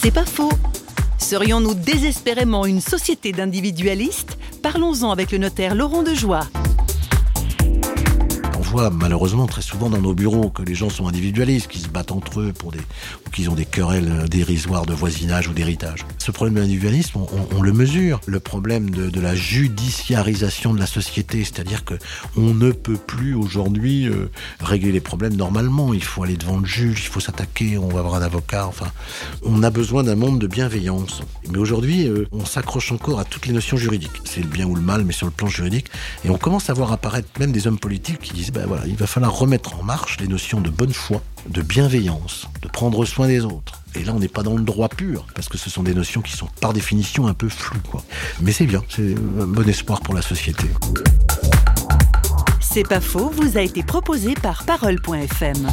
C'est pas faux. Serions-nous désespérément une société d'individualistes? Parlons-en avec le notaire Laurent Dejoie voit malheureusement très souvent dans nos bureaux que les gens sont individualistes, qu'ils se battent entre eux pour des, ou qu'ils ont des querelles dérisoires de voisinage ou d'héritage. Ce problème de l'individualisme, on, le mesure. Le problème de, la judiciarisation de la société, c'est-à-dire que on ne peut plus aujourd'hui euh, régler les problèmes normalement. Il faut aller devant le juge, il faut s'attaquer, on va avoir un avocat. Enfin, on a besoin d'un monde de bienveillance. Mais aujourd'hui, euh, on s'accroche encore à toutes les notions juridiques. C'est le bien ou le mal, mais sur le plan juridique. Et on commence à voir apparaître même des hommes politiques qui disent ben il va falloir remettre en marche les notions de bonne foi, de bienveillance, de prendre soin des autres. Et là, on n'est pas dans le droit pur, parce que ce sont des notions qui sont par définition un peu floues. Mais c'est bien, c'est un bon espoir pour la société. C'est pas faux, vous a été proposé par Parole.fm.